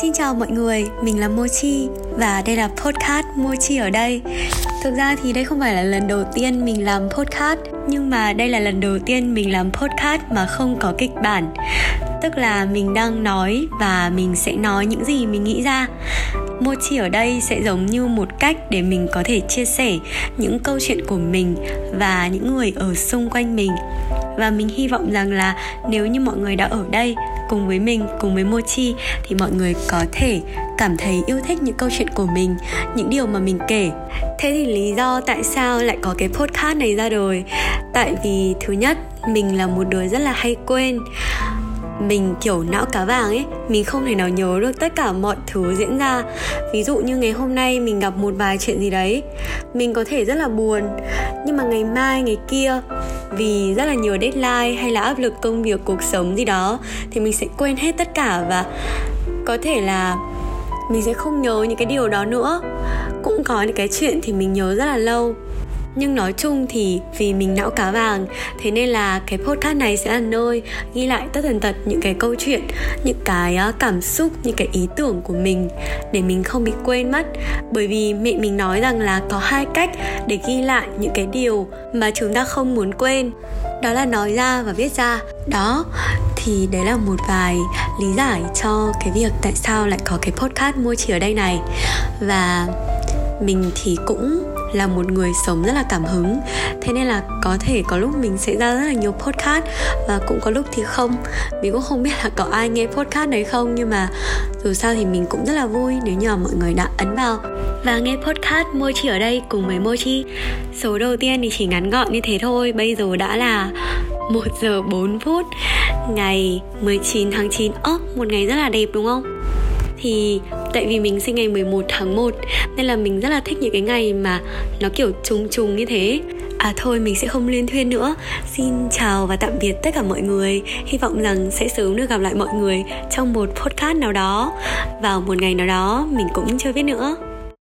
Xin chào mọi người, mình là Mochi và đây là podcast Mochi ở đây. Thực ra thì đây không phải là lần đầu tiên mình làm podcast, nhưng mà đây là lần đầu tiên mình làm podcast mà không có kịch bản. Tức là mình đang nói và mình sẽ nói những gì mình nghĩ ra. Mochi ở đây sẽ giống như một cách để mình có thể chia sẻ những câu chuyện của mình và những người ở xung quanh mình và mình hy vọng rằng là nếu như mọi người đã ở đây cùng với mình, cùng với mochi, thì mọi người có thể cảm thấy yêu thích những câu chuyện của mình, những điều mà mình kể. Thế thì lý do tại sao lại có cái podcast này ra đời? Tại vì thứ nhất, mình là một đứa rất là hay quên. Mình kiểu não cá vàng ấy, mình không thể nào nhớ được tất cả mọi thứ diễn ra. Ví dụ như ngày hôm nay mình gặp một vài chuyện gì đấy, mình có thể rất là buồn. Nhưng mà ngày mai, ngày kia vì rất là nhiều deadline hay là áp lực công việc, cuộc sống gì đó, thì mình sẽ quên hết tất cả và có thể là mình sẽ không nhớ những cái điều đó nữa. Cũng có những cái chuyện thì mình nhớ rất là lâu nhưng nói chung thì vì mình não cá vàng, thế nên là cái podcast này sẽ là nơi ghi lại tất tần tật những cái câu chuyện, những cái ờ, cảm xúc, những cái ý tưởng của mình để mình không bị quên mất. Bởi vì mẹ mình nói rằng là có hai cách để ghi lại những cái điều mà chúng ta không muốn quên. Đó là nói ra và viết ra. Đó, thì đấy là một vài lý giải cho cái việc tại sao lại có cái podcast mua chỉ ở đây này. Và mình thì cũng là một người sống rất là cảm hứng. Thế nên là có thể có lúc mình sẽ ra rất là nhiều podcast và cũng có lúc thì không. Mình cũng không biết là có ai nghe podcast đấy không nhưng mà dù sao thì mình cũng rất là vui nếu nhờ mọi người đã ấn vào. Và nghe podcast Mochi ở đây cùng với Mochi Số đầu tiên thì chỉ ngắn gọn như thế thôi. Bây giờ đã là 1 giờ 4 phút Ngày 19 tháng 9 Ơ, oh, một ngày rất là đẹp đúng không? Thì tại vì mình sinh ngày 11 tháng 1 nên là mình rất là thích những cái ngày mà nó kiểu trùng trùng như thế. À thôi, mình sẽ không liên thuyên nữa. Xin chào và tạm biệt tất cả mọi người. Hy vọng rằng sẽ sớm được gặp lại mọi người Trong một podcast nào đó. Vào một ngày nào đó, Mình cũng chưa biết nữa.